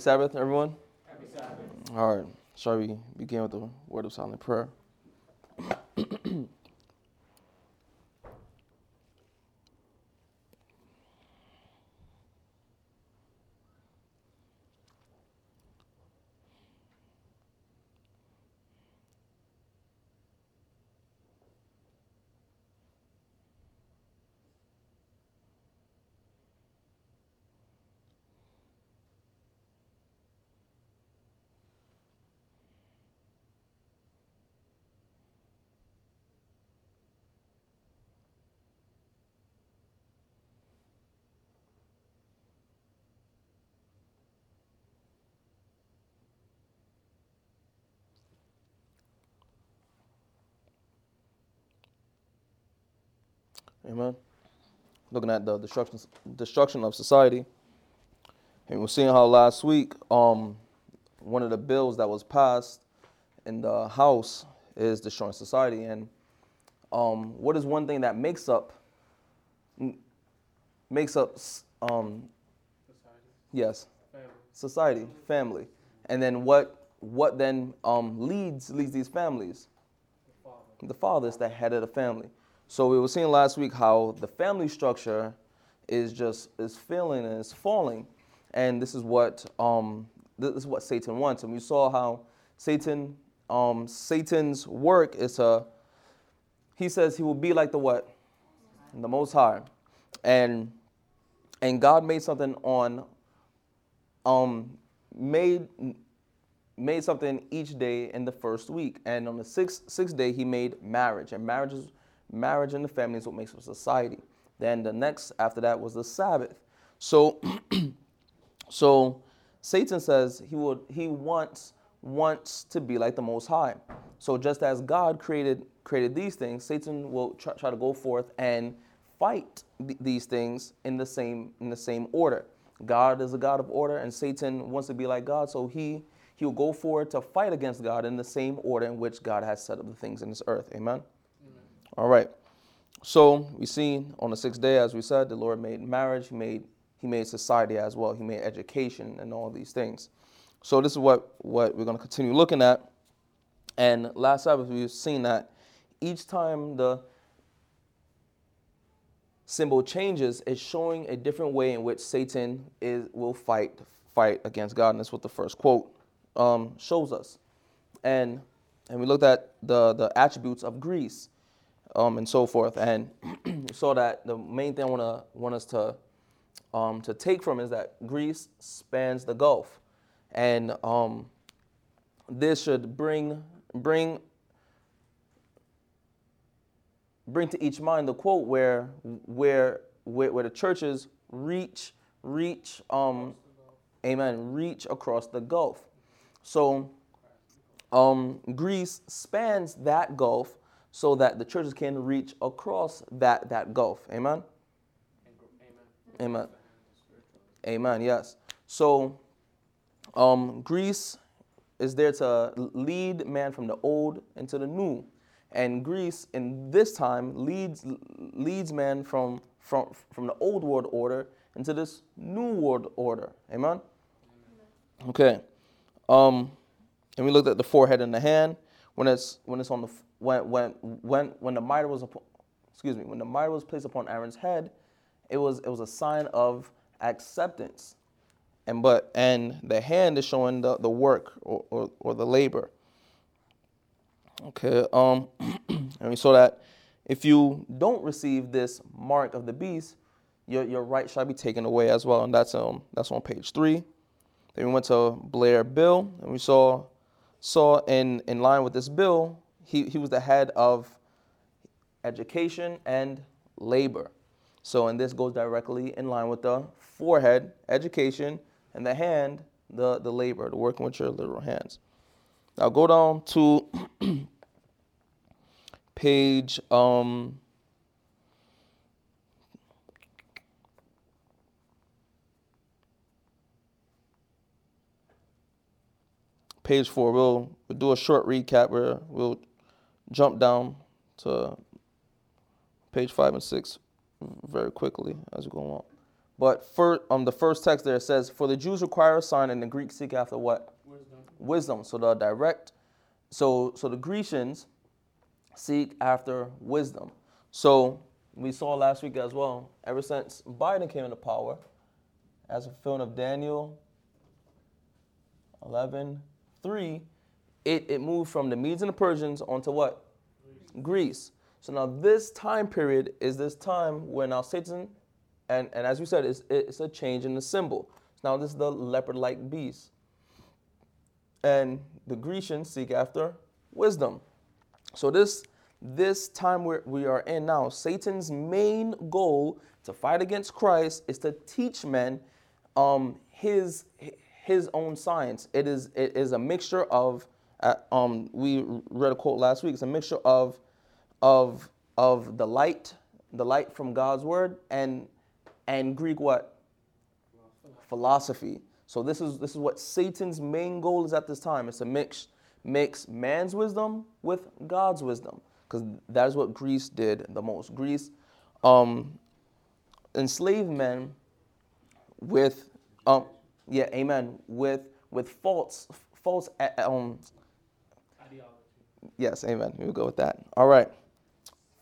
Sabbath, everyone. Happy Sabbath. All right. Shall we begin with the word of silent prayer? Amen. Looking at the destruction, destruction of society. And we're seeing how last week, um, one of the bills that was passed in the House is destroying society. And um, what is one thing that makes up makes up um, society. yes family. society family and then what what then um, leads leads these families the father. the father is the head of the family so we were seeing last week how the family structure is just is failing and is falling, and this is what um, this is what Satan wants. And we saw how Satan um, Satan's work is to he says he will be like the what? The Most High, and and God made something on um made made something each day in the first week, and on the sixth sixth day he made marriage, and marriage is marriage and the family is what makes up society. Then the next after that was the Sabbath. So, so Satan says he would he wants wants to be like the Most High. So just as God created created these things, Satan will try, try to go forth and fight th- these things in the same in the same order. God is a God of order, and Satan wants to be like God, so he he'll go forward to fight against God in the same order in which God has set up the things in this earth. Amen. All right. So we see on the sixth day, as we said, the Lord made marriage, He made He made society as well. He made education and all these things. So this is what, what we're going to continue looking at. And last Sabbath we've seen that each time the symbol changes, it's showing a different way in which Satan is will fight fight against God. And that's what the first quote um, shows us. And and we looked at the the attributes of Greece um, and so forth. And so that the main thing I want to want us to um, to take from is that Greece spans the Gulf, and um, this should bring bring bring to each mind the quote where where where, where the churches reach reach um, amen reach across the Gulf. So um, Greece spans that Gulf so that the churches can reach across that, that gulf. Amen? Amen. Amen. Amen, yes. So um, Greece is there to lead man from the old into the new. And Greece in this time leads leads man from from from the old world order into this new world order. Amen. Amen. Okay. Um, and we looked at the forehead and the hand when it's when it's on the when when when when the mitre was excuse me when the mitre was placed upon Aaron's head, it was it was a sign of acceptance, and but and the hand is showing the, the work or, or, or the labor. Okay, um, and we saw that if you don't receive this mark of the beast, your, your right shall be taken away as well, and that's um that's on page three. Then we went to Blair Bill, and we saw saw in in line with this bill he, he was the head of education and labor. So, and this goes directly in line with the forehead, education, and the hand, the, the labor, the working with your literal hands. Now go down to page um, page four. We'll, we'll do a short recap where we'll jump down to page five and six very quickly as we go along. But for um the first text there says, For the Jews require a sign and the Greeks seek after what? Wisdom. Wisdom. So the direct so so the Grecians seek after wisdom. So we saw last week as well, ever since Biden came into power, as a film of Daniel 11, 3, it, it moved from the Medes and the Persians onto what? Greece. Greece. So now this time period is this time when now Satan, and, and as we said, it's, it's a change in the symbol. So now this is the leopard-like beast. And the Grecians seek after wisdom. So this this time we we are in now, Satan's main goal to fight against Christ is to teach men um, his his own science. It is it is a mixture of uh, um, we read a quote last week. It's a mixture of of of the light, the light from God's word, and and Greek what philosophy. So this is this is what Satan's main goal is at this time. It's a mix mix man's wisdom with God's wisdom because that is what Greece did the most. Greece um, enslaved men with, um, yeah, amen, with with false false um. Yes, amen. We will go with that. All right.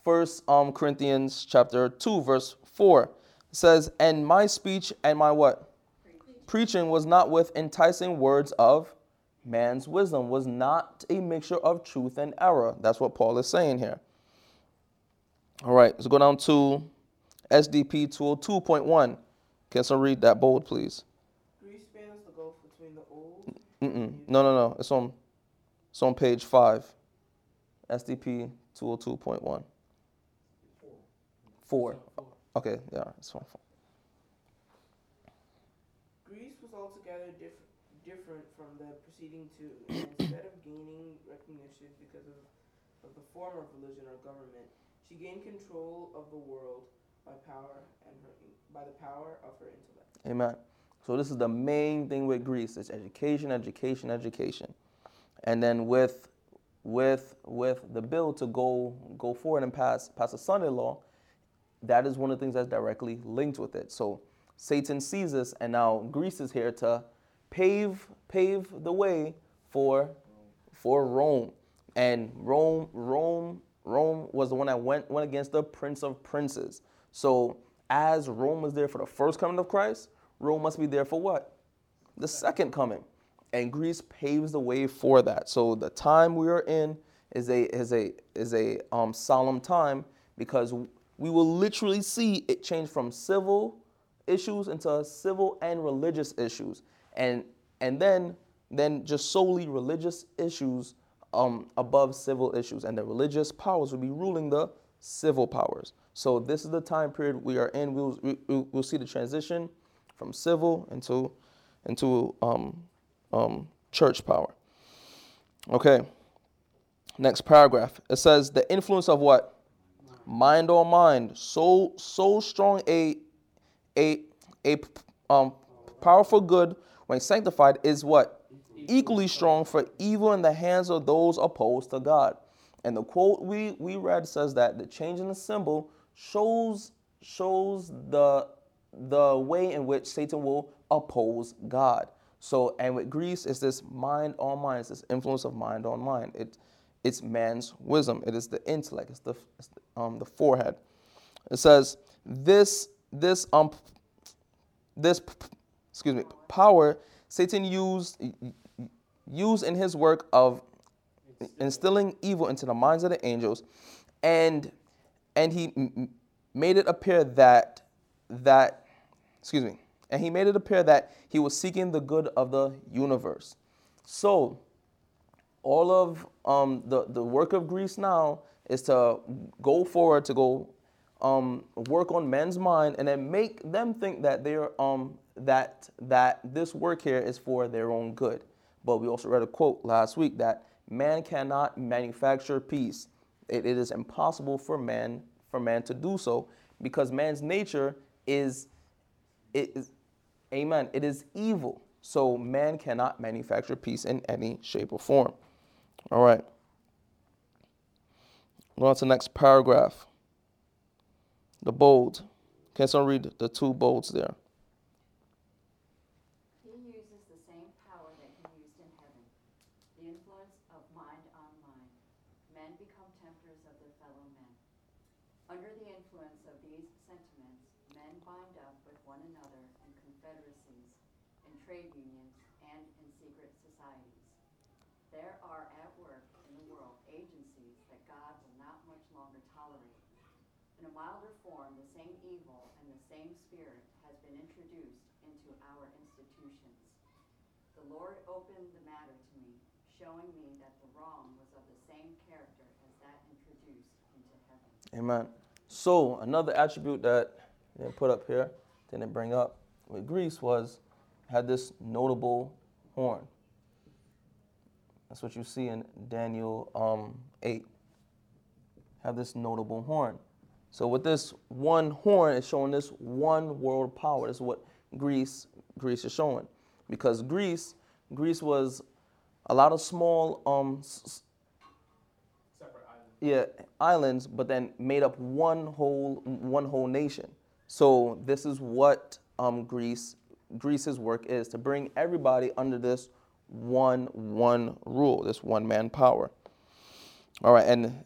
First um, Corinthians chapter two, verse four says, "And my speech and my what preaching was not with enticing words of man's wisdom was not a mixture of truth and error. That's what Paul is saying here. All right, let's go down to SDP 202.1. Can someone read that bold, please? Greece spans the gulf between the old. Mm-mm. No, no, no. It's on, it's on page 5. SDP 202.1. Four. Four. Okay, yeah, it's on four. Greece was altogether different different from the preceding two. instead of gaining recognition because of, of the form of religion or government, she gained control of the world by power and her, by the power of her intellect. Amen. So this is the main thing with Greece: it's education, education, education, and then with with with the bill to go go forward and pass pass a Sunday law, that is one of the things that's directly linked with it. So Satan sees this, and now Greece is here to pave pave the way for for Rome. And Rome Rome Rome was the one that went went against the prince of princes. So as Rome was there for the first coming of Christ, Rome must be there for what? The second coming. And Greece paves the way for that. So the time we are in is a is a is a um, solemn time because we will literally see it change from civil issues into civil and religious issues and and then then just solely religious issues um, above civil issues, and the religious powers will be ruling the civil powers. So this is the time period we are in. We'll we, will we will see the transition from civil into into um, um, church power. Okay. Next paragraph. It says the influence of what? Mind on mind. So so strong a a a um, powerful good when sanctified, is what? Equally strong for evil in the hands of those opposed to God. And the quote we, we read says that the change in the symbol shows shows the the way in which Satan will oppose God. So, and with Greece, it's this mind on mind, it's this influence of mind on mind. It, it's man's wisdom. It is the intellect. It's the, it's the, um, the forehead. It says this this um this excuse me, power Satan used used in his work of instilling evil into the minds of the angels, and and he made it appear that that excuse me, and he made it appear that he was seeking the good of the universe. So, all of um, the the work of Greece now is to go forward to go um, work on men's mind and then make them think that they're um, that that this work here is for their own good. But we also read a quote last week that man cannot manufacture peace. it, it is impossible for man for man to do so because man's nature is it is amen. It is evil. So man cannot manufacture peace in any shape or form. All right. Go on to the next paragraph. The bold. Can someone read the two bolds there? one another in confederacies, in trade unions, and in secret societies. There are at work in the world agencies that God will not much longer tolerate. In a milder form, the same evil and the same spirit has been introduced into our institutions. The Lord opened the matter to me, showing me that the wrong was of the same character as that introduced into heaven. Amen. So another attribute that they put up here, didn't bring up with Greece was had this notable horn. That's what you see in Daniel um, 8. Have this notable horn. So with this one horn, it's showing this one world power. This is what Greece Greece is showing, because Greece Greece was a lot of small um, yeah, islands, but then made up one whole one whole nation. So this is what um, Greece Greece's work is to bring everybody under this one one rule, this one man power. All right, and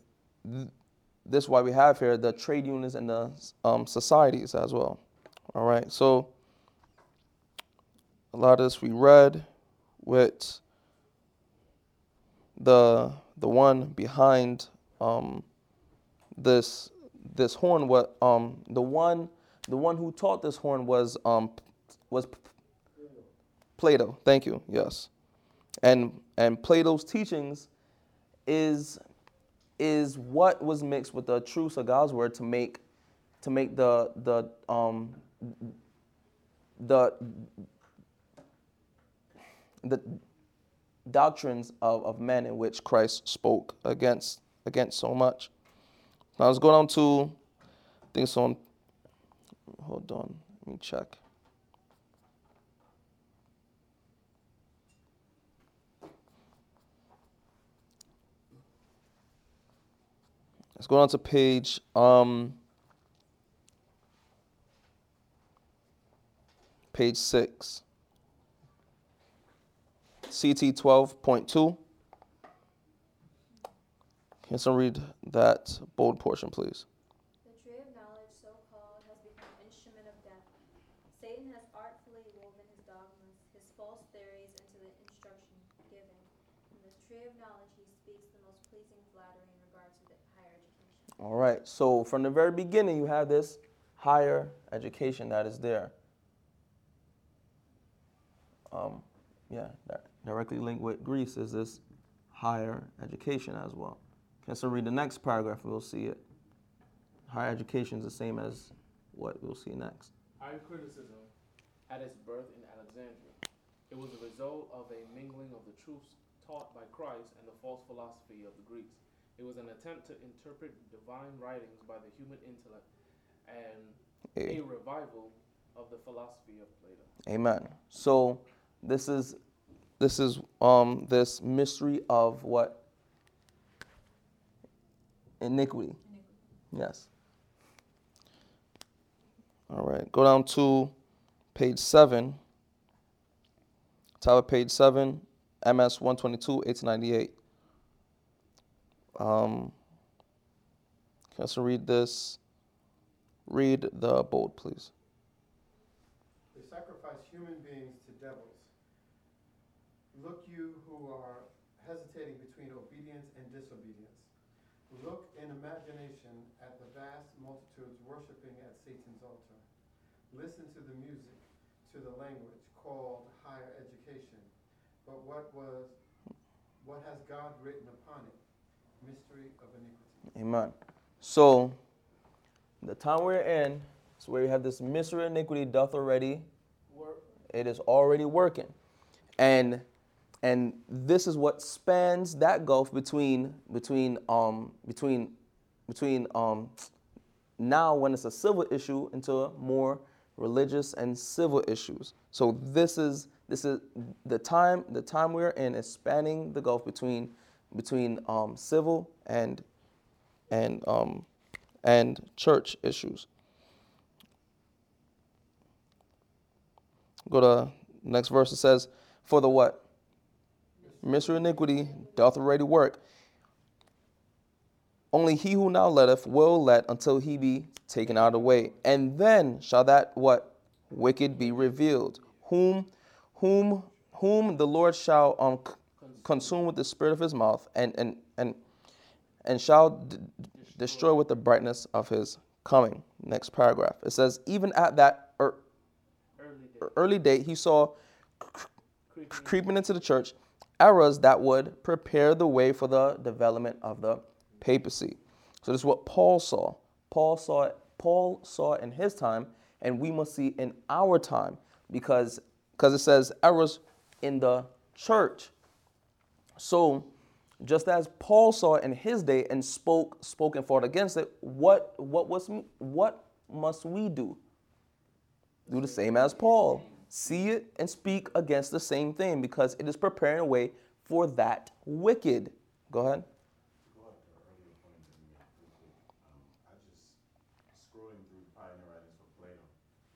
th- this is why we have here the trade unions and the um, societies as well. All right, so a lot of this we read with the the one behind um, this this horn. What um, the one the one who taught this horn was um, was Plato. Thank you. Yes, and and Plato's teachings is is what was mixed with the truths of God's word to make to make the the um the the doctrines of, of men in which Christ spoke against against so much. Now let's go down to I think on hold on, let me check. Let's go down to page um, page six. CT 12.2. Can someone read that bold portion, please? The tree of knowledge, so called, has become an instrument of death. Satan has artfully woven his dogmas, his false theories into the instruction given. The tree of knowledge, he speaks the most pleasing flattery in regard to the higher education. All right. So from the very beginning, you have this higher education that is there. Um, yeah, that directly linked with Greece is this higher education as well. Okay, so read the next paragraph, we'll see it. Higher education is the same as what we'll see next. Higher criticism at its birth in Alexandria. It was a result of a mingling of the truths taught by Christ and the false philosophy of the Greeks. It was an attempt to interpret divine writings by the human intellect and a, a revival of the philosophy of Plato. Amen. So this is this is um, this mystery of what? Iniquity. Yes. All right. Go down to page 7. Top of page 7, MS 122, 898. Um, can I read this? Read the bold, please. They sacrifice human beings to devils. Look, you who are hesitating between obedience and disobedience. Look in imagination at the vast multitudes worshiping at Satan's altar. Listen to the music, to the language called higher education. But what was what has God written upon it? Mystery of iniquity. Amen. So the time we're in is where we have this mystery of iniquity doth already work. It is already working. And and this is what spans that gulf between between um, between between um, now when it's a civil issue into a more religious and civil issues. So this is this is the time the time we're in is spanning the gulf between between um, civil and and um, and church issues. Go to next verse. It says, "For the what? mystery iniquity doth already work. Only he who now letteth will let until he be taken out of the way. And then shall that what wicked be revealed, whom whom whom the Lord shall um, consume with the spirit of his mouth, and and and and shall d- destroy with the brightness of his coming. Next paragraph. It says, even at that er- Early date, he saw creeping into the church errors that would prepare the way for the development of the papacy. So this is what Paul saw. Paul saw it. Paul saw it in his time, and we must see in our time because because it says errors in the church. So just as Paul saw it in his day and spoke spoke and fought against it, what what was what must we do? Do the same as Paul. See it and speak against the same thing because it is preparing a way for that wicked. Go ahead. go back to an earlier point that you made real quick. Um, I just scrolling through the pioneer writings for Plato,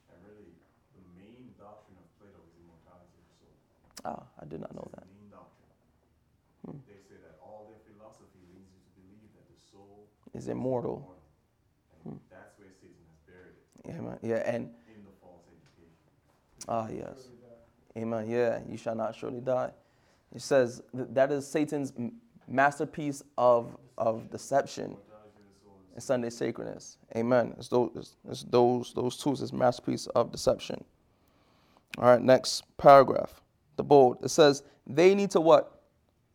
and really the main doctrine of Plato is immortality of the soul. Ah, I did not know It's that. the. They say that all their philosophy leads you to believe that the soul Is immortal. And that's where Satan has buried it Yeah. Yeah, and in the false education. ah, yes. Amen. Yeah, you shall not surely die. It says th- that is Satan's masterpiece of of deception Immortality of the soul is and Sunday sacredness. Amen. It's those, it's, it's those, those tools, his masterpiece of deception. All right, next paragraph. The bold. It says they need to what?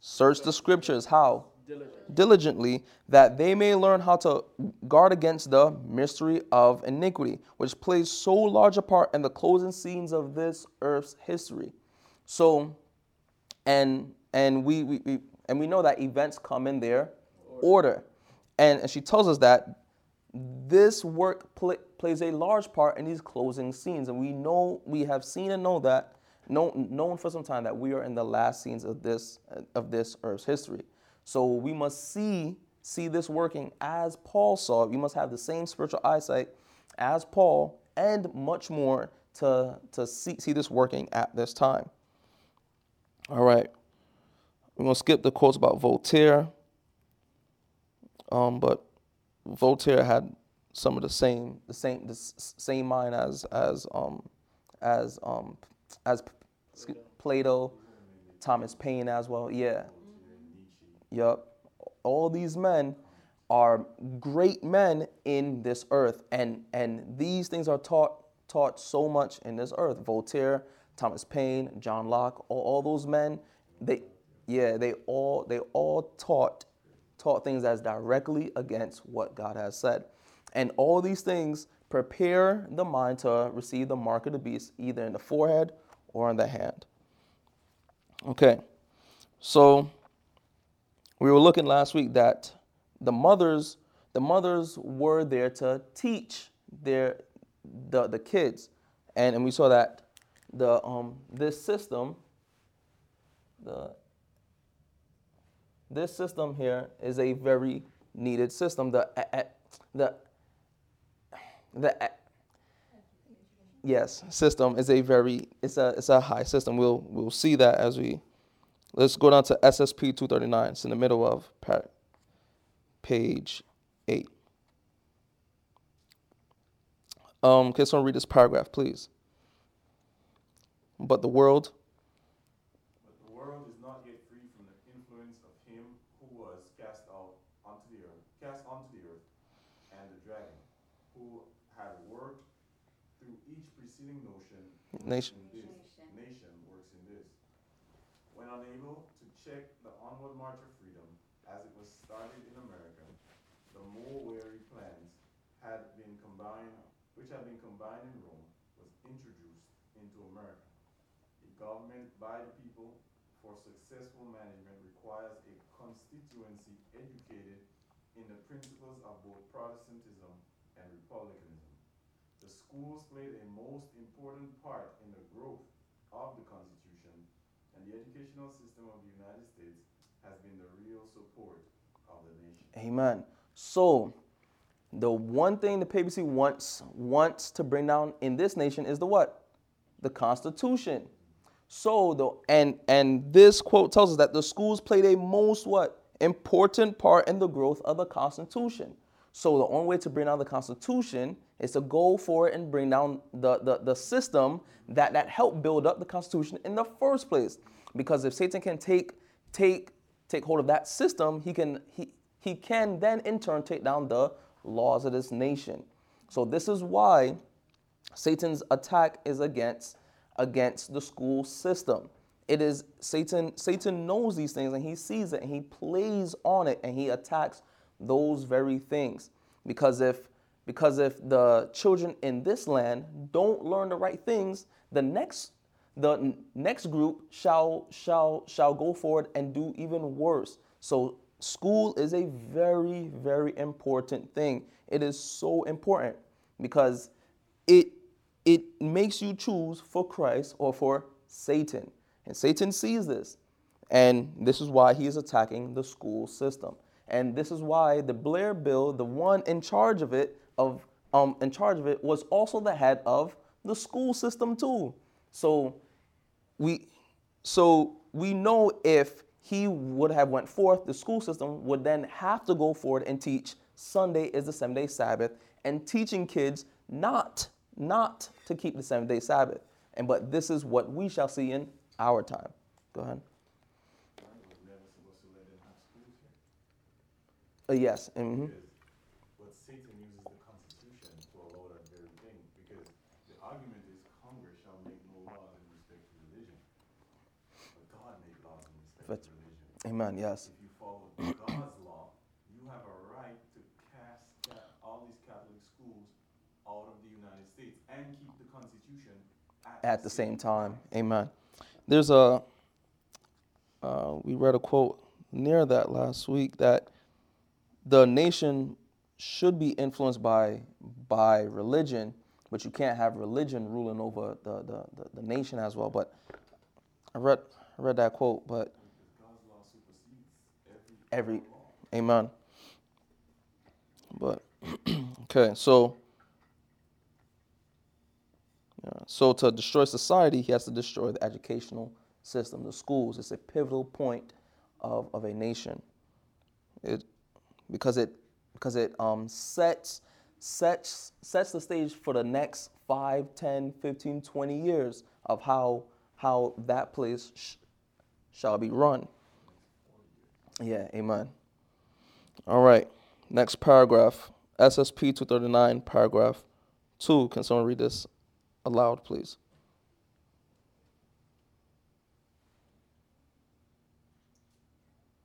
Search the scriptures. How? diligent. Diligently, that they may learn how to guard against the mystery of iniquity, which plays so large a part in the closing scenes of this earth's history. So, and and we, we, we and we know that events come in their order, and, and she tells us that this work pl- plays a large part in these closing scenes, and we know we have seen and know that known, known for some time that we are in the last scenes of this of this earth's history. So we must see see this working as Paul saw. it. We must have the same spiritual eyesight as Paul, and much more to to see see this working at this time. All right, we're gonna skip the quotes about Voltaire. Um, but Voltaire had some of the same the same the same mind as as um as um as Plato, Thomas Paine as well. Yeah. Yup. All these men are great men in this earth, and and these things are taught taught so much in this earth. Voltaire, Thomas Paine, John Locke, all, all those men, they yeah, they all they all taught taught things that's directly against what God has said. And all these things prepare the mind to receive the mark of the beast either in the forehead or in the hand. Okay. So we were looking last week that the mothers the mothers were there to teach their the, the kids and, and we saw that the um this system the this system here is a very needed system the the the yes system is a very it's a it's a high system we'll we'll see that as we Let's go down to SSP 239. It's in the middle of par- page 8. Um, can someone read this paragraph, please? But the world, But the world is not yet free from the influence of him who was cast out onto the earth, cast onto the earth, and the dragon, who had worked through each preceding notion Nation. nation works in this. When unable to check the onward march of freedom, as it was started in America, the more wary plans had been combined, which had been combined in Rome, was introduced into America. A government by the people for successful management requires a constituency educated in the principles of both Protestantism and republicanism. The schools played a most important part in the growth of the Constitution, and the educational system of the United States has been the real support of the nation. amen. So, the one thing the papacy wants wants to bring down in this nation is the what? The Constitution. So the and and this quote tells us that the schools played a most what important part in the growth of the Constitution. So the only way to bring down the Constitution is to go for it and bring down the, the, the system that, that helped build up the Constitution in the first place. Because if Satan can take take take hold of that system, he can he, he can then in turn take down the laws of this nation. So this is why Satan's attack is against against the school system. It is Satan Satan knows these things and he sees it and he plays on it and he attacks those very things. Because if because if the children in this land don't learn the right things, the next the next group shall shall shall go forward and do even worse. So school is a very very important thing. It is so important because it it makes you choose for Christ or for Satan. And Satan sees this. And this is why he is attacking the school system. And this is why the Blair bill, the one in charge of it, of um, in charge of it, was also the head of the school system too. So we so we know if he would have went forth, the school system would then have to go forward and teach Sunday is the seven day Sabbath and teaching kids not not to keep the seventh day Sabbath. And but this is what we shall see in our time. Go ahead. Uh, yes. Mm-hmm. But Satan uses the Constitution to allow that very thing because the argument is Congress shall make no laws in respect to religion. But God made laws in respect But- to religion. Amen. Yes. If you follow God's law, you have a right to cast all these Catholic schools out of the United States and keep the Constitution At the same time. Amen. There's a. Uh, we read a quote near that last week that the nation should be influenced by by religion, but you can't have religion ruling over the, the, the, the nation as well. But I read I read that quote, but Because God's law supersedes every, amen. But okay, so so to destroy society, he has to destroy the educational system, the schools. It's a pivotal point of, of a nation. It because it because it um, sets sets sets the stage for the next 5, 10, 15, 20 years of how how that place sh- shall be run. Yeah, amen. All right, next paragraph. SSP 239, paragraph 2. Can someone read this aloud, please?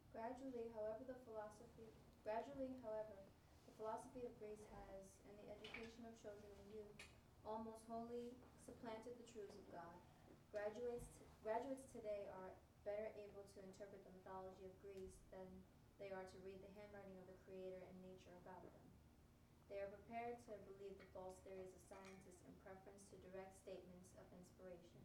Gradually, however, the philosophy gradually, however, the philosophy of Greece has, the education of children and youth, almost wholly supplanted the truths of God. Graduates graduates today are better able to interpret the mythology of Greece than they are to read the handwriting of the Creator and nature about them. They are prepared to believe the false theories of scientists in preference to direct statements of inspiration.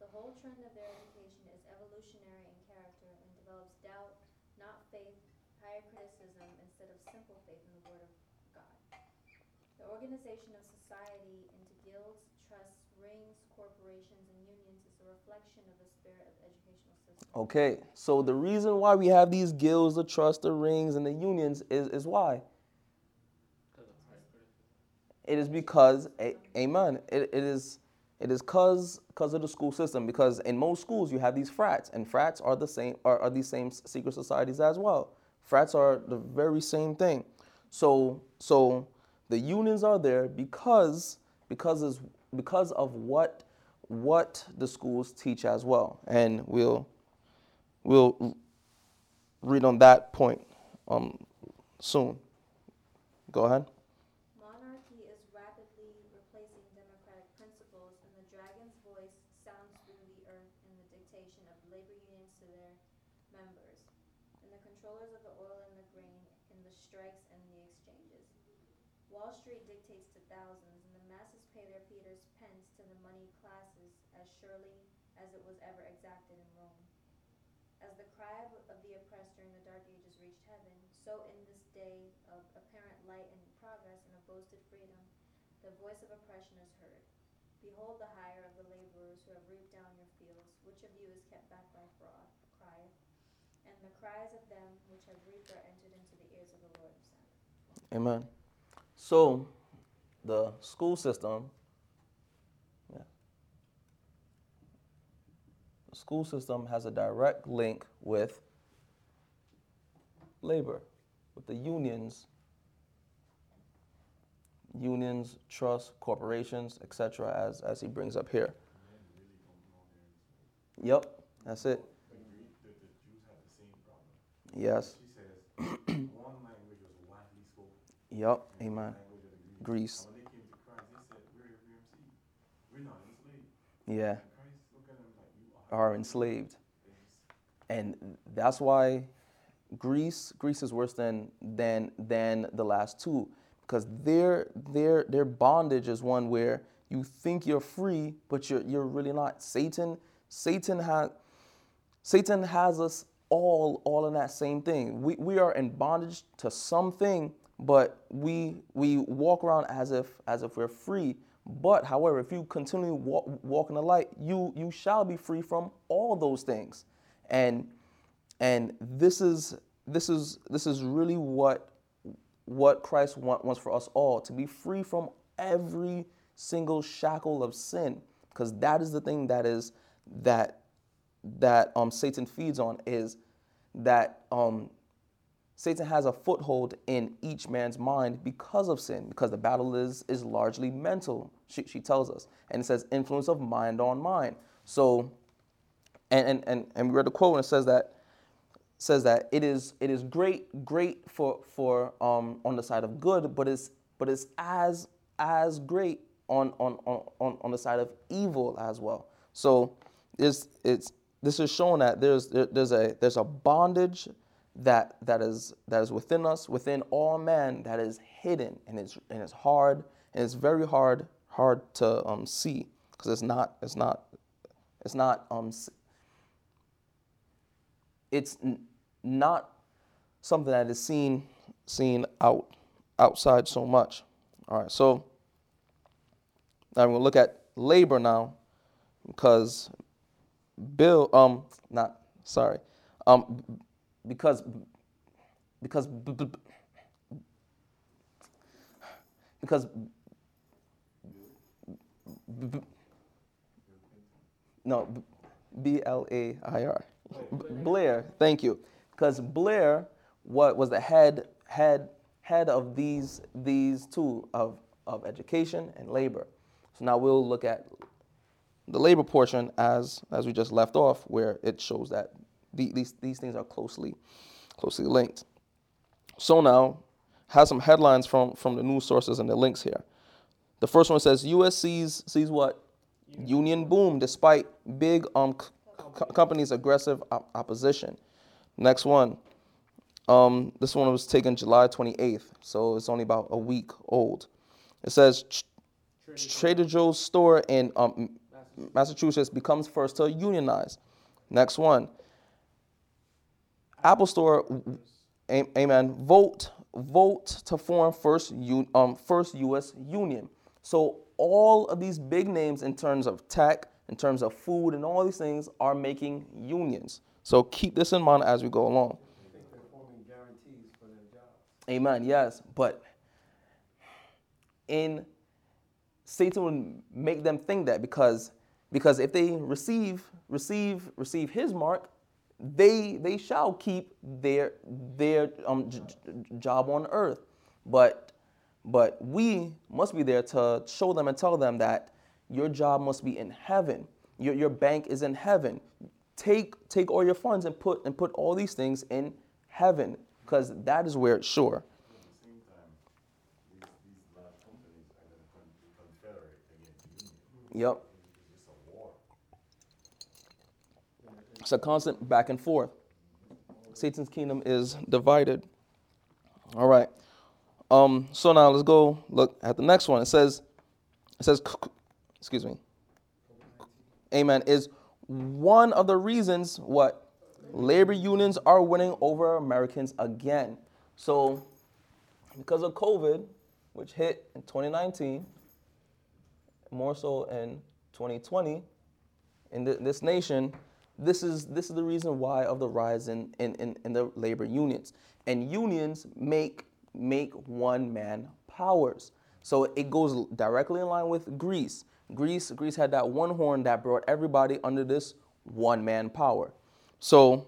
The whole trend of their education is evolutionary in character and develops doubt, not faith, higher criticism instead of simple faith in the Word of God. The organization of society into guilds, trusts, rings, corporations, and unions is a reflection of the spirit of system. Okay, so the reason why we have these guilds, the trusts, the rings, and the unions is, is why? Because. It is because, a, amen. It, it is it is cause cause of the school system. Because in most schools you have these frats, and frats are the same are, are these same secret societies as well. Frats are the very same thing. So so the unions are there because because is because of what what the schools teach as well, and we'll we'll read on that point um, soon. Go ahead. Monarchy is rapidly replacing democratic principles, and the dragon's voice sounds through the earth in the dictation of labor unions to their members, and the controllers of the oil and the grain in the strikes and the exchanges. Wall Street dictates to thousands, and the masses pay their Peter's pence to the moneyed classes as surely as it was ever exacted in Rome. As the cry of, of the oppressed during the Dark Ages reached heaven, so in this day of apparent light and progress and of boasted freedom, the voice of oppression is heard. Behold the hire of the laborers who have reaped down your fields. Which of you is kept back by fraud? crieth. And the cries of them which have reaped are entered into the ears of the Lord. Amen. So, the school system, yeah, the school system has a direct link with labor, with the unions, unions, trusts, corporations, etc., as, as he brings up here. Yep, that's it. Yes. Says. Yep. Amen. Greece. Yeah. Are enslaved. And that's why Greece Greece is worse than than than the last two because their their their bondage is one where you think you're free but you're you're really not. Satan Satan has Satan has us all all in that same thing. We we are in bondage to something but we we walk around as if as if we're free. But however, if you continue walk, walk in the light, you you shall be free from all those things. And and this is this is this is really what what Christ want, wants for us all to be free from every single shackle of sin because that is the thing that is that that um Satan feeds on is that um Satan has a foothold in each man's mind because of sin, because the battle is is largely mental. She, she tells us, and it says influence of mind on mind. So, and and and, and we read the quote, and it says that says that it is it is great great for for um on the side of good, but it's but it's as as great on on on on the side of evil as well. So, it's it's this is showing that there's there, there's a there's a bondage that that is that is within us, within all man, that is hidden and it's and it's hard and it's very hard hard to um, see because it's not it's not it's not um it's not something that is seen seen out outside so much. All right, so now we're gonna look at labor now because Bill um not sorry um because because because no B L A I R. Blair thank you because Blair what was the head head head of these these two of of education and labor. So now we'll look at the labor portion as as we just left off where it shows that the, these these things are closely closely linked. So now has some headlines from from the news sources and the links here. The first one says us sees sees what? Union boom despite big um c- c- companies aggressive op- opposition next one um this one was taken july 28th so it's only about a week old it says "Tr- Trader Joe's store in um, Massachusetts becomes first to unionize. Next one. Apple Store, amen. Vote, vote to form first, u- um, first U.S. union. So all of these big names in terms of tech, in terms of food, and all these things are making unions. So keep this in mind as we go along. Amen. Yes, but in Satan would make them think that because because if they receive receive receive his mark, they they shall keep their their um, j- j- job on earth. But but we must be there to show them and tell them that your job must be in heaven. Your, your bank is in heaven. Take take all your funds and put and put all these things in heaven because that is where it's sure. Yep. It's a constant back and forth. Satan's kingdom is divided. All right. Um, so now let's go look at the next one. It says, it says, excuse me. Amen. Is one of the reasons what labor unions are winning over Americans again. So, because of COVID, which hit in 2019, more so in 2020, in th- this nation, this is this is the reason why of the rise in, in, in, in the labor unions. And unions make make one man powers. So it goes directly in line with Greece. Greece, Greece had that one horn that brought everybody under this one man power. So,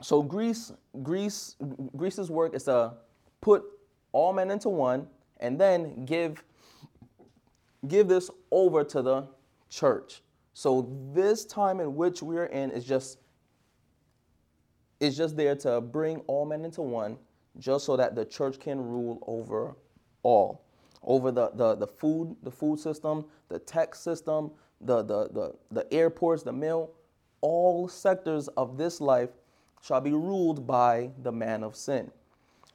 so Greece, Greece, Greece's work is to put all men into one and then give give this over to the church. So this time in which we're in is just is just there to bring all men into one, just so that the church can rule over all, over the, the, the food, the food system, the tech system, the, the, the, the airports, the mail, all sectors of this life shall be ruled by the man of sin.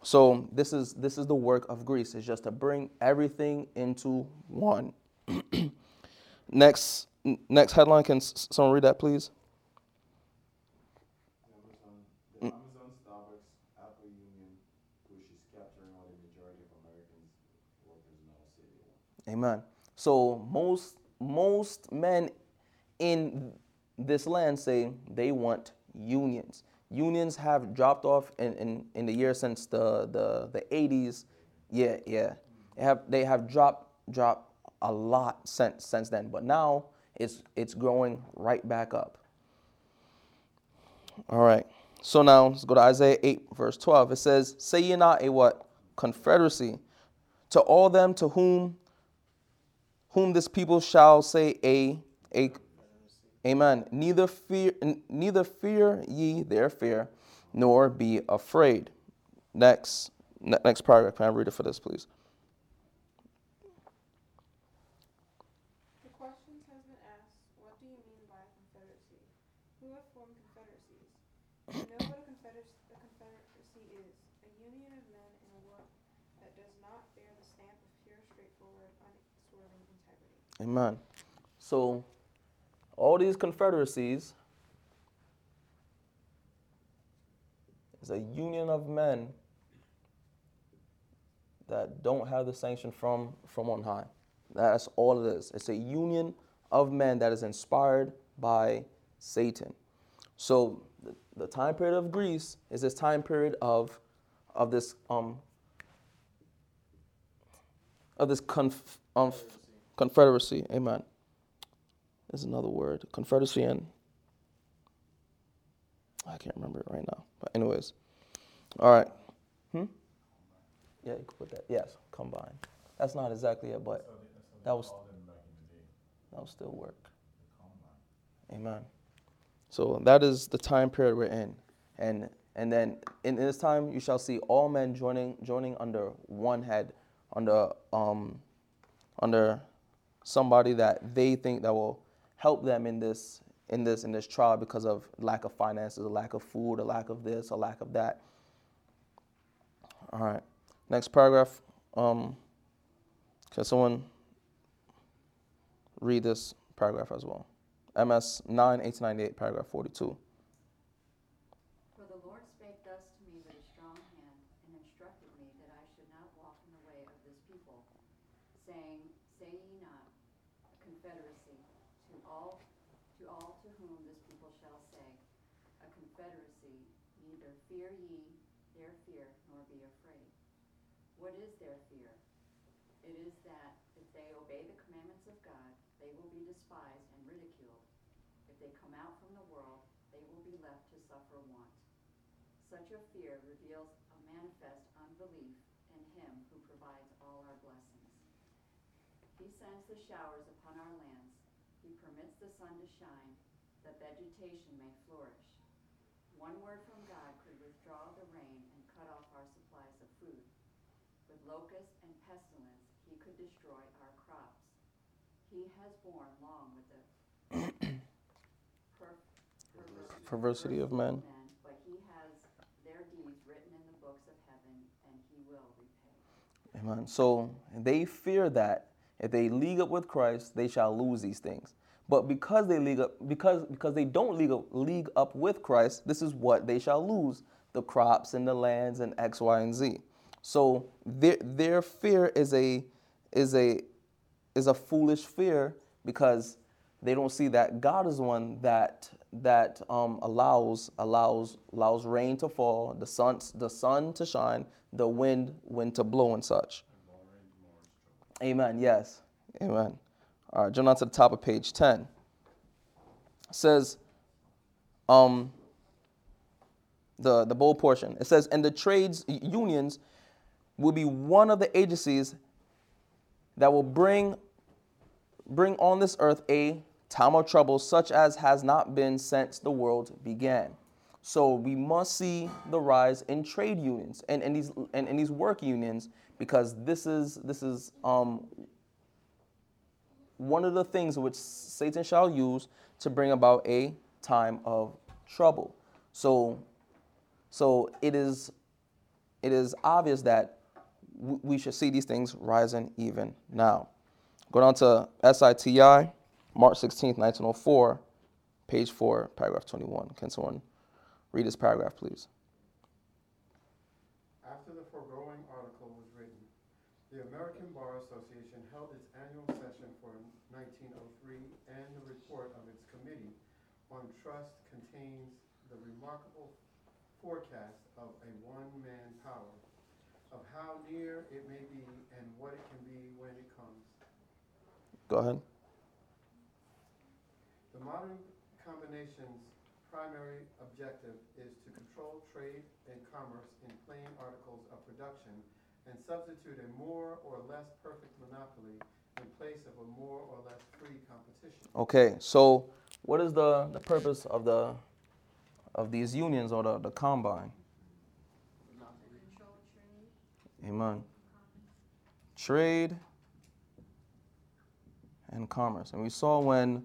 So this is this is the work of Greece, is just to bring everything into one. next next headline, can someone read that, please? Amazon, the Amazon, Starbucks, Apple Union pushes capturing all the majority of Americans workers now say they want. Amen. So most most men in this land say they want unions. Unions have dropped off in, in, in the years since the, the, the 80s. Yeah, yeah. They have they have dropped dropped a lot since since then. But now it's it's growing right back up. All right. So now let's go to Isaiah 8, verse 12. It says, Say ye not a what? Confederacy. To all them to whom whom this people shall say a a Amen. Neither fear neither fear ye their fear, nor be afraid. Next next paragraph. Can I read it for this, please? Amen. So, all these confederacies is a union of men that don't have the sanction from, from on high. That's all it is. It's a union of men that is inspired by Satan. So the, the time period of Greece is this time period of, of this um, of this conf, um, Confederacy. Amen. There's another word. Confederacy and I can't remember it right now. But anyways. All right. Hmm? Yeah, you could put that. Yes, combine. That's not exactly it, but that was that will still work. Amen. So that is the time period we're in. And and then in this time you shall see all men joining joining under one head, under um under somebody that they think that will help them in this in this in this trial because of lack of finances, a lack of food, a lack of this, a lack of that. All right. Next paragraph. Um, can someone read this paragraph as well? MS 9, 1898, paragraph 42. What is their fear? It is that if they obey the commandments of God, they will be despised and ridiculed. If they come out from the world, they will be left to suffer want. Such a fear reveals a manifest unbelief in him who provides all our blessings. He sends the showers upon our lands. He permits the sun to shine, that vegetation may flourish. One word from God could withdraw the rain and cut off our supplies of food With locusts and pestilence, he could destroy our crops. He has borne long with the per- perversity, perversity of men. men. But he has their deeds written in the books of heaven, and he will repay. Amen. So they fear that if they league up with Christ, they shall lose these things. But because they league up, because because they don't league up, league up with Christ, this is what they shall lose: the crops and the lands and X, Y, and Z. So their, their fear is a, is, a, is a foolish fear because they don't see that God is one that, that um, allows, allows, allows rain to fall, the sun, the sun to shine, the wind, wind to blow and such. Amen. Yes. Amen. All right, jump on to the top of page 10. It says, um, the, the bold portion. It says, and the trades unions will be one of the agencies that will bring bring on this earth a time of trouble such as has not been since the world began. So we must see the rise in trade unions and, and these and, and these work unions because this is this is um, one of the things which Satan shall use to bring about a time of trouble. So so it is it is obvious that we should see these things rising even now. Going on to SITI, March 16th, 1904, page 4, paragraph 21. Can someone read this paragraph, please? After the foregoing article was written, the American Bar Association held its annual session for 1903, and the report of its committee on trust contains the remarkable forecast of a one-man power of how near it may be and what it can be when it comes. Go ahead. The modern combination's primary objective is to control trade and commerce in plain articles of production and substitute a more or less perfect monopoly in place of a more or less free competition. Okay, so what is the, the purpose of the of these unions or the, the combine? Amen. Trade and commerce. And we saw when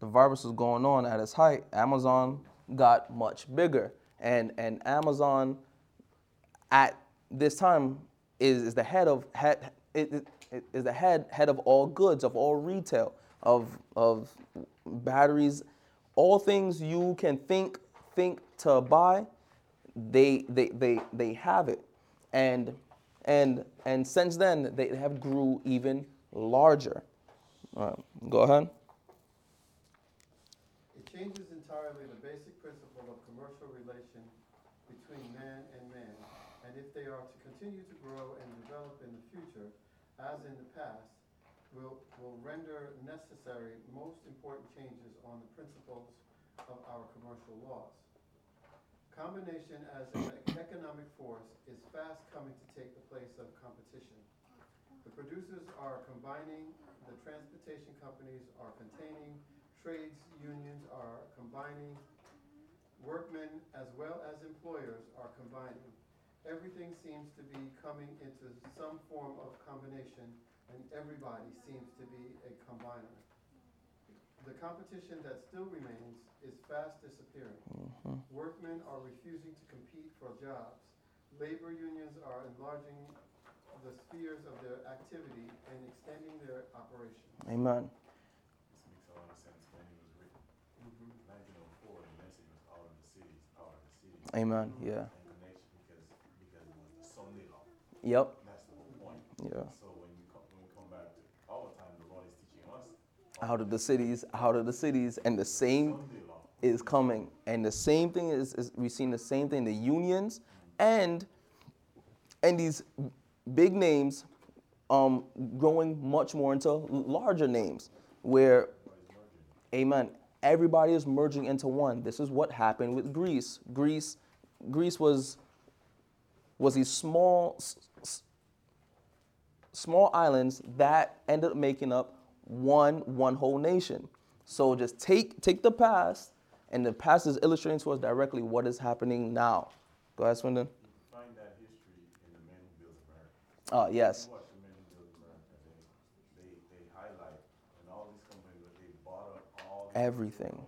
the virus was going on at its height, Amazon got much bigger. And, and Amazon at this time is, is the head of head, it, it, is the head head of all goods, of all retail, of of batteries, all things you can think think to buy, they they they they have it and and and since then they have grew even larger. All right, go ahead. It changes entirely the basic principle of commercial relation between man and man, and if they are to continue to grow and develop in the future, as in the past, will will render necessary most important changes on the principles of our commercial laws. Combination as an economic force is fast coming to take the place of competition. The producers are combining, the transportation companies are containing, trades unions are combining, workmen as well as employers are combining. Everything seems to be coming into some form of combination, and everybody seems to be a combiner. The competition that still remains is fast disappearing. Mm-hmm. Workmen are refusing to compete for jobs. Labor unions are enlarging the spheres of their activity and extending their operation. Amen. This makes a lot of sense when it was written. Mm-hmm. 1904, the message was out of the cities, out of the cities. Amen. Yeah. Because, because it was the Sunday law. Yep. That's the whole point. Yeah. So when we come, when we come back to our time, the Lord is teaching us. Out of the cities, out of the cities, and the same is coming. And the same thing is, is we've seen the same thing, the unions and and these big names um, growing much more into larger names where amen everybody is merging into one this is what happened with greece greece greece was was these small small islands that ended up making up one one whole nation so just take take the past and the past is illustrating to us directly what is happening now. Go ahead, Swindon. Find that history in the men who built America. Oh, yes. Up all everything.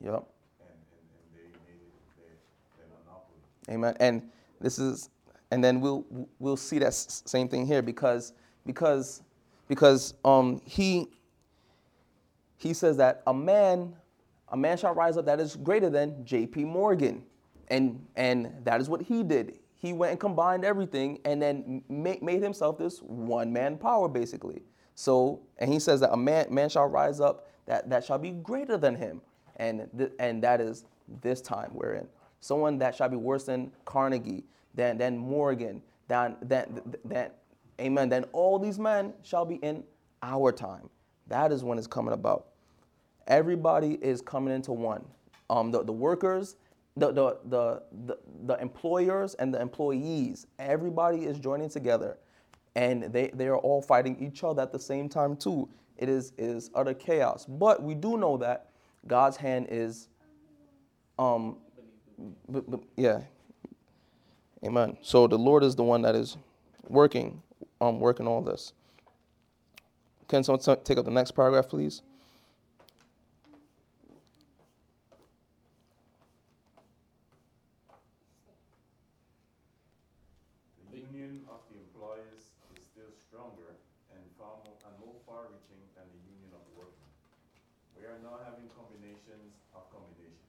Yep. And, and, and they made it their, their monopoly. Amen. And this is, and then we'll we'll see that same thing here because because because um he he says that a man a man shall rise up that is greater than J.P. Morgan. And, and that is what he did. He went and combined everything and then made, made himself this one man power, basically. So, and he says that a man, man shall rise up that, that shall be greater than him. And, th- and that is this time we're in. Someone that shall be worse than Carnegie, than, than Morgan, than, than, than, Amen. Then all these men shall be in our time. That is when it's coming about. Everybody is coming into one. Um, the, the workers, the, the, the, the, the employers, and the employees, everybody is joining together. And they, they are all fighting each other at the same time, too. It is, it is utter chaos. But we do know that God's hand is, um, b- b- yeah. Amen. So the Lord is the one that is working, um, working all this. Can someone t- take up the next paragraph, please? The union of the employers is still stronger and far more, and more far-reaching than the union of workmen. We are now having combinations of combinations.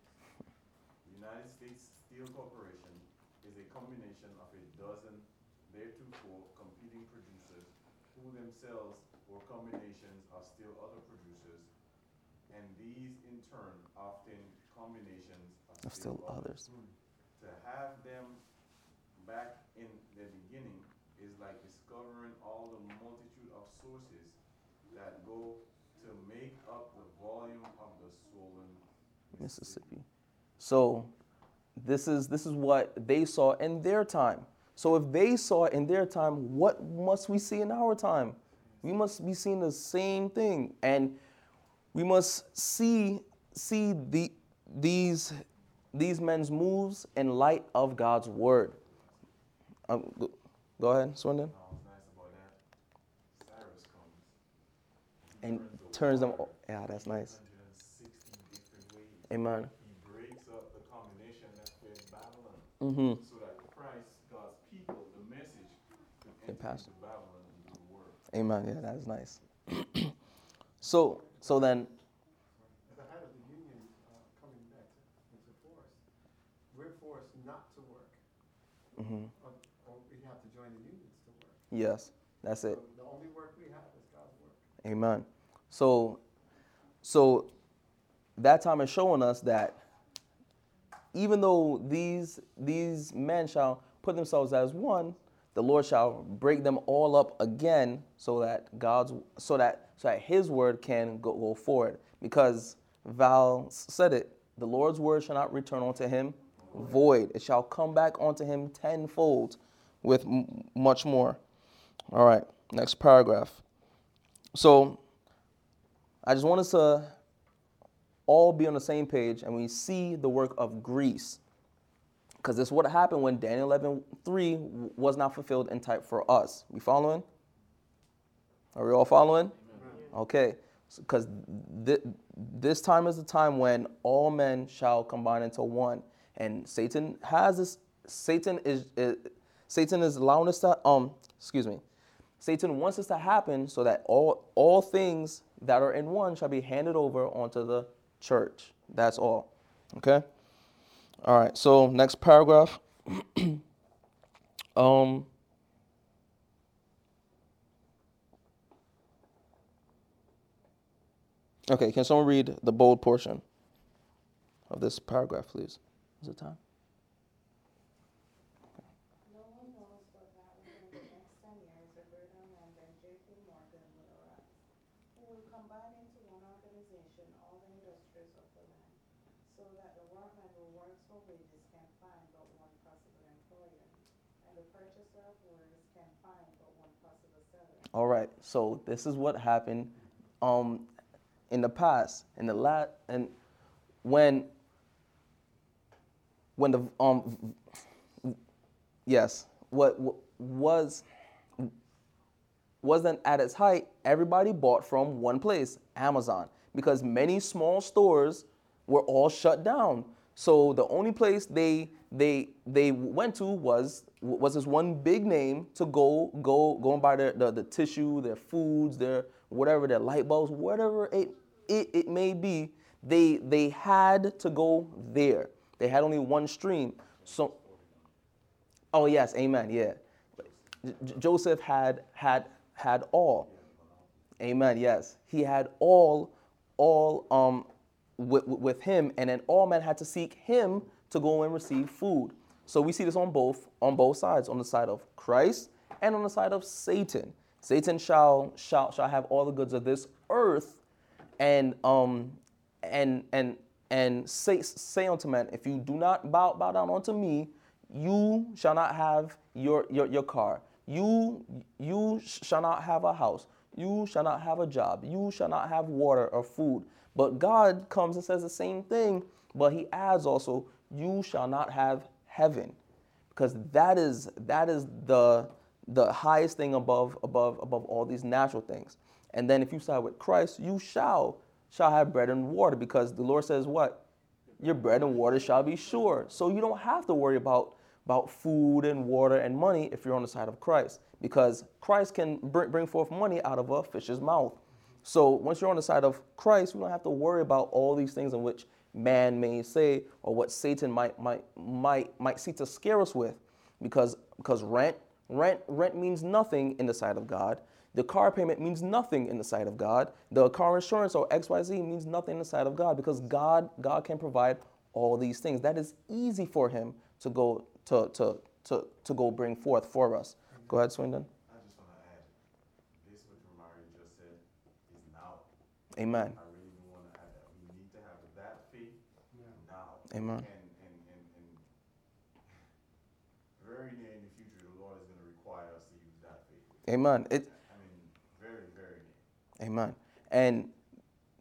The United States Steel Corporation is a combination of a dozen theretofore competing producers who themselves were combinations of still other producers, and these in turn often combinations Of still others. Hmm. To have them back in the beginning is like discovering all the multitude of sources that go to make up the volume of the swollen Mississippi. So this is this is what they saw in their time. So if they saw it in their time, what must we see in our time? We must be seeing the same thing, and we must see see the these these men's moves in light of God's word. Um, go, go ahead, Swindon. Now, what's nice about that? Cyrus comes. he And turns them. water Yeah, that's nice. 160 different ways. Amen. He breaks up the combination that creates Babylon. Mm-hmm. So that Christ, God's people, the message, can Can pass. into Babylon and do the work. Amen. Yeah, that is nice. so so then the the union uh, back force, we're forced not to work, mhm, or, or we have to join the unions to work. yes, that's it. So the only work we have is God's work. Amen. So, so that time is showing us that even though these these men shall put themselves as one, the Lord shall break them all up again, so that God's so that so that His word can go, go forward. Because Val said it, the Lord's word shall not return unto Him void; it shall come back unto Him tenfold, with m- much more. All right, next paragraph. So I just want us to all be on the same page and we see the work of Greece. Because this is what happened when Daniel 11 3 was not fulfilled in type for us. We following? Are we all following? Okay. Because th- this time is the time when all men shall combine into one. And Satan has this, Satan is, is Satan is allowing us to, um, excuse me, Satan wants this to happen so that all, all things that are in one shall be handed over onto the church. That's all. Okay? All right, so next paragraph. um, okay, can someone read the bold portion of this paragraph, please? Is it time? No one knows but that within the next ten years, Roberta and then J.P. Morgan will arise, who will combine into one organization all the industries of the land, so that the workman who works for wages can find but one possible employer, and the purchaser of wares can find but one possible seller. All right. So this is what happened um, in the past, in the last, and when when the um yes, what, what was wasn't at its height, everybody bought from one place, Amazon, because many small stores were all shut down. So the only place they they they went to was was this one big name to go go go and buy their the, the tissue, their foods, their whatever, their light bulbs, whatever it, it it may be. They they had to go there. They had only one stream. So Oh yes, amen. Yeah. Joseph had had had all. Amen. Yes, he had all, all um, with, with him, and then all men had to seek him to go and receive food. So we see this on both on both sides, on the side of Christ and on the side of Satan. Satan shall shall shall have all the goods of this earth, and um and and and say say unto men, if you do not bow bow down unto me, you shall not have your your, your car. You you shall not have a house. You shall not have a job. You shall not have water or food. But God comes and says the same thing, but he adds also, you shall not have heaven. Because that is that is the the highest thing above above above all these natural things. And then if you side with Christ, you shall shall have bread and water because the Lord says what? Your bread and water shall be sure. So you don't have to worry about about food and water and money if you're on the side of Christ because Christ can bring forth money out of a fish's mouth. So once you're on the side of Christ, you don't have to worry about all these things in which man may say or what Satan might might might might seek to scare us with because because rent rent rent means nothing in the sight of God. The car payment means nothing in the sight of God. The car insurance or XYZ means nothing in the sight of God because God God can provide all these things. That is easy for him to go to to to, to go bring forth for us. Go ahead, Swindon. I just want to add, this what Romari just said is now. Amen. I really want to add that. We need to have that faith now. Amen. And, and, and, and very near in the future, the Lord is going to require us to use that faith. Amen. It, I mean, very, very near. Amen. And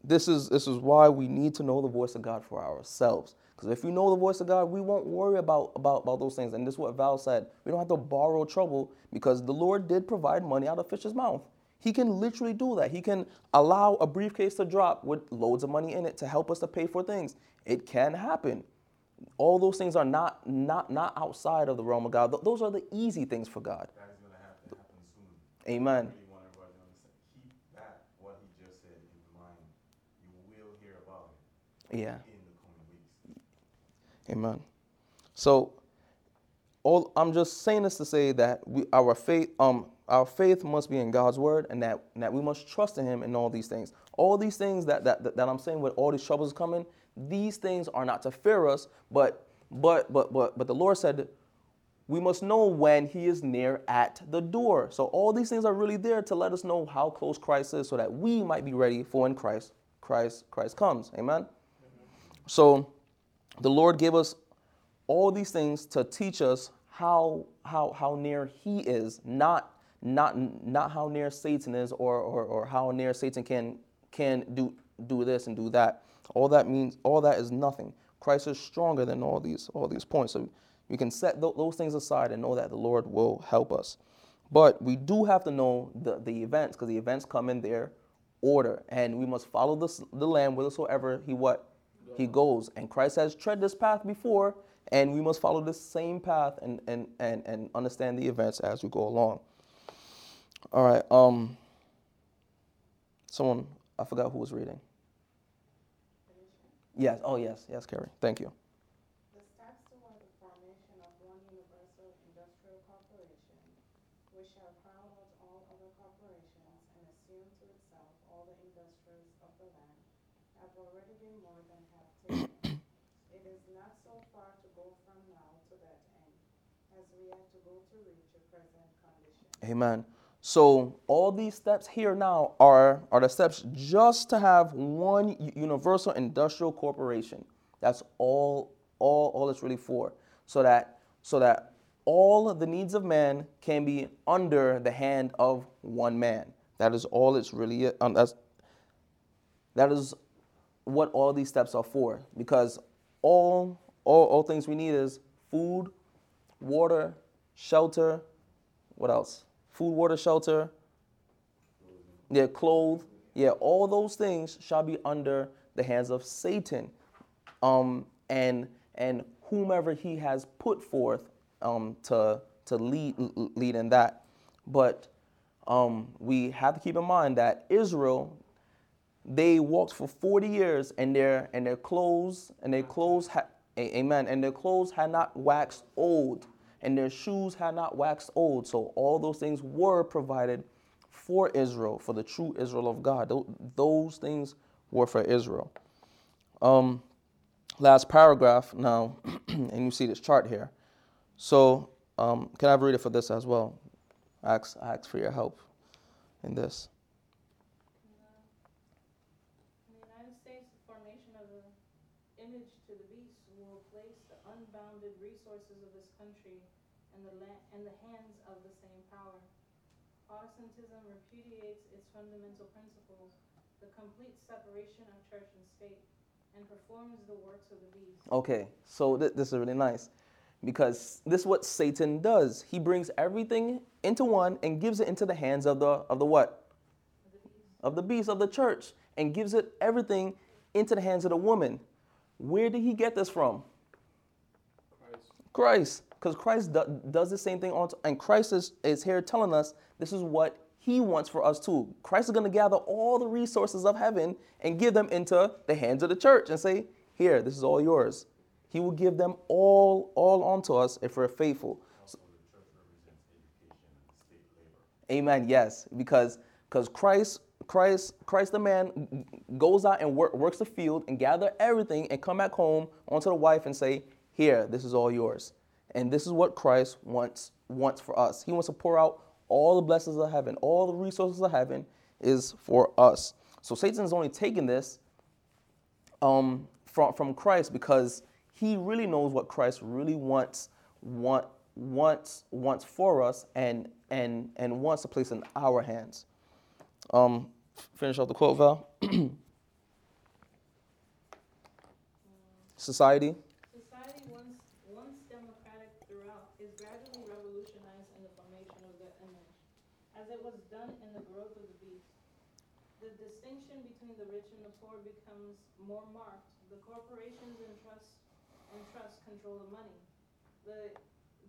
this is this is why we need to know the voice of God for ourselves. Because if we know the voice of God, we won't worry about, about, about those things. And this is what Val said. We don't have to borrow trouble because the Lord did provide money out of fish's mouth. He can literally do that. He can allow a briefcase to drop with loads of money in it to help us to pay for things. It can happen. All those things are not not not outside of the realm of God. Those are the easy things for God. That is going to happen soon. Amen. I really want everybody to understand. Keep that, what he just said, in mind. You will hear about it Yeah. in the coming weeks. Amen. So, all I'm just saying this to say that we, our faith, um, our faith must be in God's word, and that, and that we must trust in Him in all these things. All these things that, that, that, that I'm saying with all these troubles coming, these things are not to fear us, but but but but but the Lord said we must know when he is near at the door. So all these things are really there to let us know how close Christ is so that we might be ready for when Christ Christ Christ comes. Amen. So the Lord gave us all these things to teach us how how how near he is, not not not how near Satan is or or, or how near Satan can can do do this and do that. All that means all that is nothing. Christ is stronger than all these all these points. So we can set th- those things aside and know that the Lord will help us. But we do have to know the, the events because the events come in their order, and we must follow this, the Lamb whithersoever he what he goes. And Christ has tread this path before, and we must follow the same path and and and, and understand the events as we go along. All right. Um. Someone I forgot who was reading. Yes. Oh yes. Yes, Carrie. Thank you. The steps toward the formation of one universal industrial corporation, which shall crowd out all other corporations and assume to itself all the industries of the land, have already been more than half taken. It is not so far to go from now to that end, as we have to go to reach a present condition. Amen. So all these steps here now are are the steps just to have one universal industrial corporation. That's all all all it's really for. So that so that all the needs of man can be under the hand of one man. That is all it's really um, that's that is what all these steps are for because all all, all things we need is food, water, shelter, what else? Food, water, shelter. Yeah, clothes. Yeah, all those things shall be under the hands of Satan, um, and and whomever he has put forth um, to to lead lead in that. But um, we have to keep in mind that Israel, they walked for 40 years and their and their clothes and their clothes had amen and their clothes had not waxed old and their shoes had not waxed old. So all those things were provided for Israel for the true Israel of God. Those things were for Israel. Um, last paragraph now and you see this chart here. So um, can I read it for this as well? I ask, I ask for your help in this. In the United States, the formation of an image to the beast will place the unbounded resources of this country in the, la- in the hands of the same power. Protestantism repudiates its fundamental principles, the complete separation of church and state, and performs the works of the beast. Okay, so th- this is really nice because this is what Satan does. He brings everything into one and gives it into the hands of the of the what? Of the beast of the church and gives it everything into the hands of the woman. Where did he get this from? Christ. Christ, because Christ do- does the same thing on, and Christ is, is here telling us this is what He wants for us too. Christ is going to gather all the resources of heaven and give them into the hands of the church and say, "Here, this is all yours." He will give them all, all onto us if we're faithful. Also, the church represents education and state labor. Amen. Yes, because because Christ, Christ, Christ, the man goes out and work, works the field and gather everything and come back home onto the wife and say, "Here, this is all yours." And this is what Christ wants wants for us. He wants to pour out all the blessings of heaven, all the resources of heaven is for us. So Satan's only taking this um, from from Christ because he really knows what Christ really wants want wants wants for us and and and wants to place in our hands. Um, finish off the quote, Val. Society. Society, once, once democratic throughout, is gradually revolutionized in the formation of the image, as it was done in the growth of the beast. The distinction between the rich and the poor becomes more marked. The corporations and trusts and trusts control the money. The,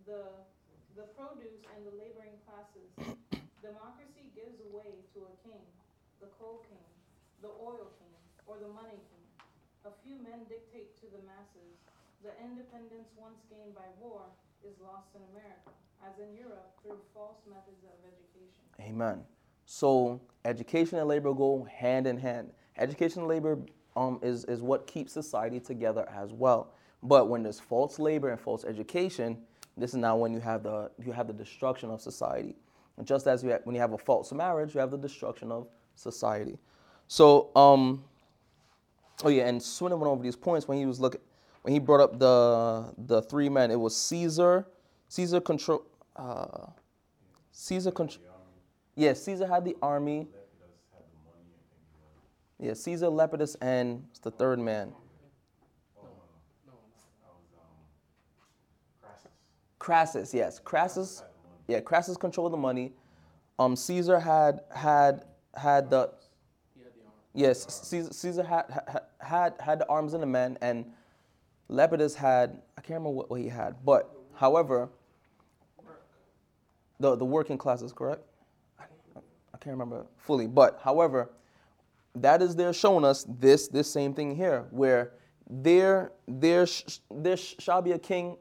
the, the produce and the laboring classes. Democracy gives way to a king, the coal king, the oil king, or the money king. A few men dictate to the masses. The independence once gained by war is lost in America, as in Europe, through false methods of education. Amen. So education and labor go hand in hand. Education and labor um, is, is what keeps society together as well. But when there's false labor and false education, this is now when you have the you have the destruction of society. And just as you when you have a false marriage, you have the destruction of society. So um, oh yeah, and Swinton went over these points when he was looking when he brought up the the three men. It was Caesar, Caesar control, uh, Caesar control. Yes, Caesar had the army. Yeah, Caesar, Lepidus, and it's the third man, Crassus. Crassus. Yes, Crassus. Yeah, Crassus controlled the money. Um, Caesar had had had the yes, Caesar, Caesar had had had the arms and the men, and Lepidus had I can't remember what, what he had, but however, the the working classes, correct? Can't remember fully, but however, that is there showing us this this same thing here, where there there sh- there sh- shall be a king,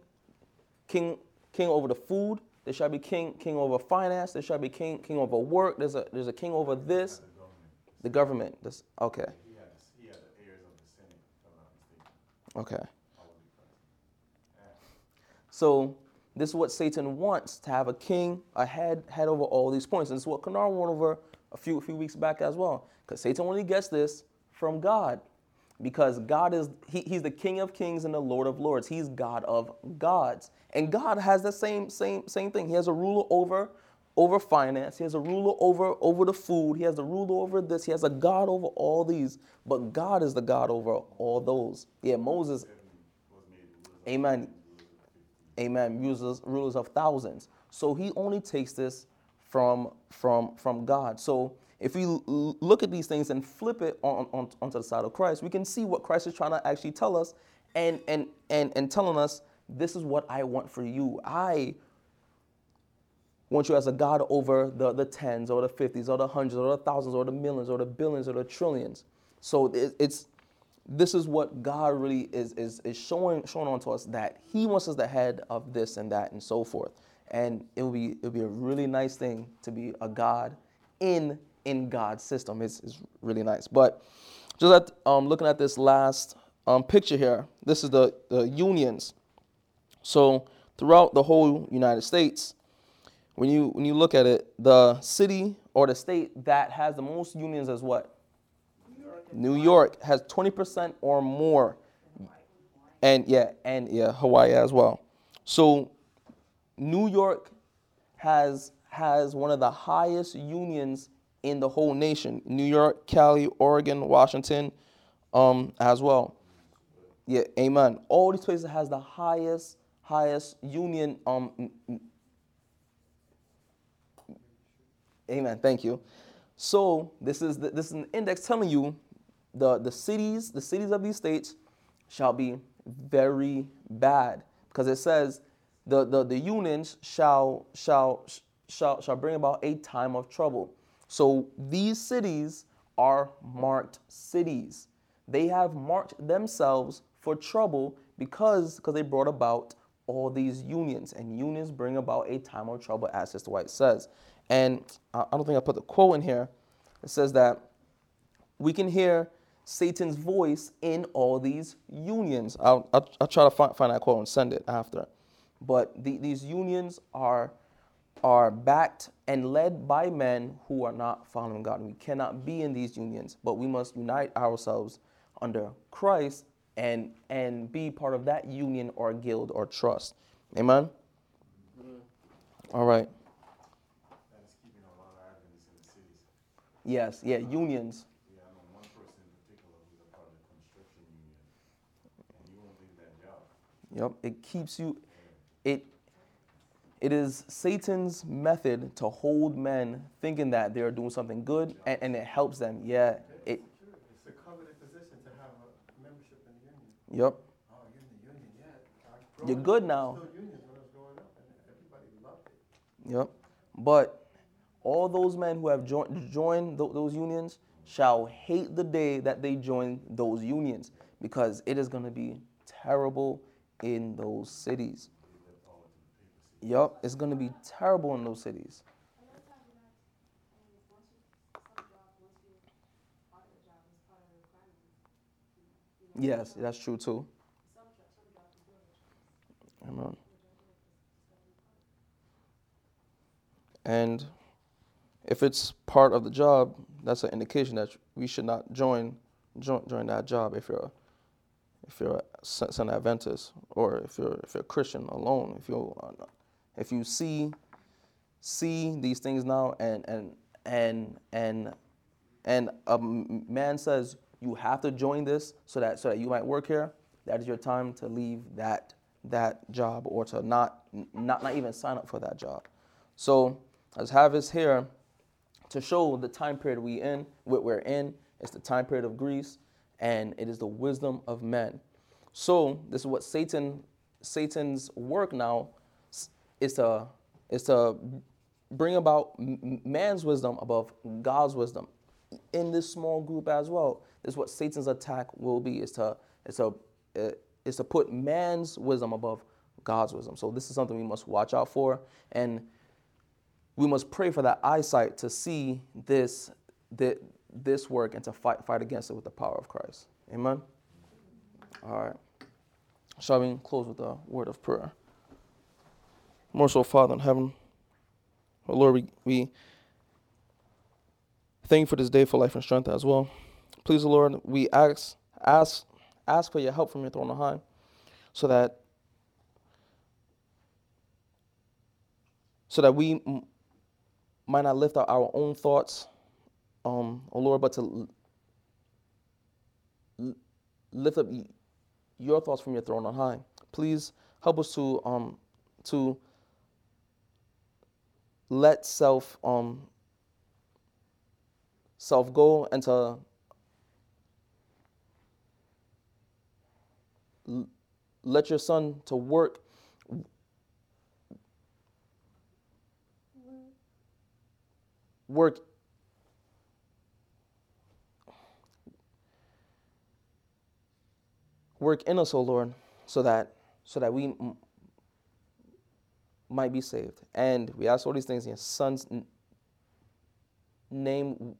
king king over the food. There shall be king king over finance. There shall be king king over work. There's a there's a king over this, The government. the government. This okay He had, the- he had the heirs of the Senate, if I'm not mistaken. okay. So this is what Satan wants to have a king, a head, head over all these points. And this is what Kanar went over a few a few weeks back as well. Because Satan only gets this from God. Because God is he, he's the King of Kings and the Lord of Lords. He's God of gods. And God has the same same same thing. He has a ruler over over finance. He has a ruler over over the food. He has a ruler over this. He has a God over all these. But God is the God over all those. Yeah, Moses. Was made rulers of Amen. Amen, rulers, rulers of thousands. So he only takes this from from from God. So if we look at these things and flip it on, on onto the side of Christ, we can see what Christ is trying to actually tell us, and and and and telling us this is what I want for you. I want you as a God over the, the tens or the fifties or the hundreds or the thousands or the millions or the billions or the trillions. So it, it's this is what God really is, is, is showing showing on to us that He wants us the head of this and that and so forth. And it will be it'll be a really nice thing to be a God in in God's system. It's, it's really nice. But just at, um, looking at this last um, picture here, this is the, the unions. So throughout the whole United States, when you when you look at it, the city or the state that has the most unions is what? New York. Has 20% or more. And yeah, and yeah, Hawaii as well. So New York has has one of the highest unions in the whole nation. New York, Cali, Oregon, Washington, um, as well. Yeah, amen. All these places has the highest highest union um Amen. Thank you. So this is the, this is an index telling you the the cities the cities of these states shall be very bad because it says the the, the unions shall shall shall shall bring about a time of trouble. So these cities are marked cities. They have marked themselves for trouble because because they brought about all these unions and unions bring about a time of trouble as Sister White says. And I I don't think I put the quote in here. It says that we can hear Satan's voice in all these unions. I'll, I'll, I'll try to find, find that quote and send it after. But the, these unions are, are backed and led by men who are not following God. We cannot be in these unions, but we must unite ourselves under Christ and, and be part of that union or guild or trust. Amen? Mm-hmm. All right. That is keeping a lot of Adventists in the cities. Yes, yeah, unions. Yeah, I know one person in particular who's a part of the construction union, and he won't leave that job. Yep, it keeps you it it is Satan's method to hold men thinking that they're doing something good and, and it helps them. Yeah. It It's a coveted position to have a membership in the union. yep. Oh, you're in the union, yeah. You're good now. Still unions when growing up, and everybody loved it. Yep. But all those men who have joined joined th- those unions shall hate the day that they join those unions because it is going to be terrible in those cities. Yep, it's going to be terrible in those cities. Yes, that's true too. Amen. And if it's part of the job, that's an indication that we should not join join, join that job if you're if you're a Son Adventist or if you're if you're a Christian alone. If you if you see see these things now and and and and and a man says you have to join this so that so that you might work here, that is your time to leave that that job or to not not not even sign up for that job. So have this here to show the time period we in we're in. It's the time period of Greece, and it is the wisdom of men. So this is what Satan Satan's work now is to is to bring about man's wisdom above God's wisdom in this small group as well. This is what Satan's attack will be is to is to uh, is to put man's wisdom above God's wisdom. So this is something we must watch out for and we must pray for that eyesight to see this, this, this work and to fight, fight against it with the power of Christ. Amen? All right. Shall we close with a word of prayer? So, Father in heaven, oh Lord, we, we thank you for this day for life and strength as well. Please, Lord, we ask, ask, ask for your help from your throne of high so that so that we m- might not lift up our own thoughts, um, oh Lord, but to lift up your thoughts from your throne on high. Please help us to um, to let self um, self go and to let your son to work work work in us, O Lord, so that so that we m- might be saved. And we ask all these things in your Son's n- name.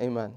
Amen.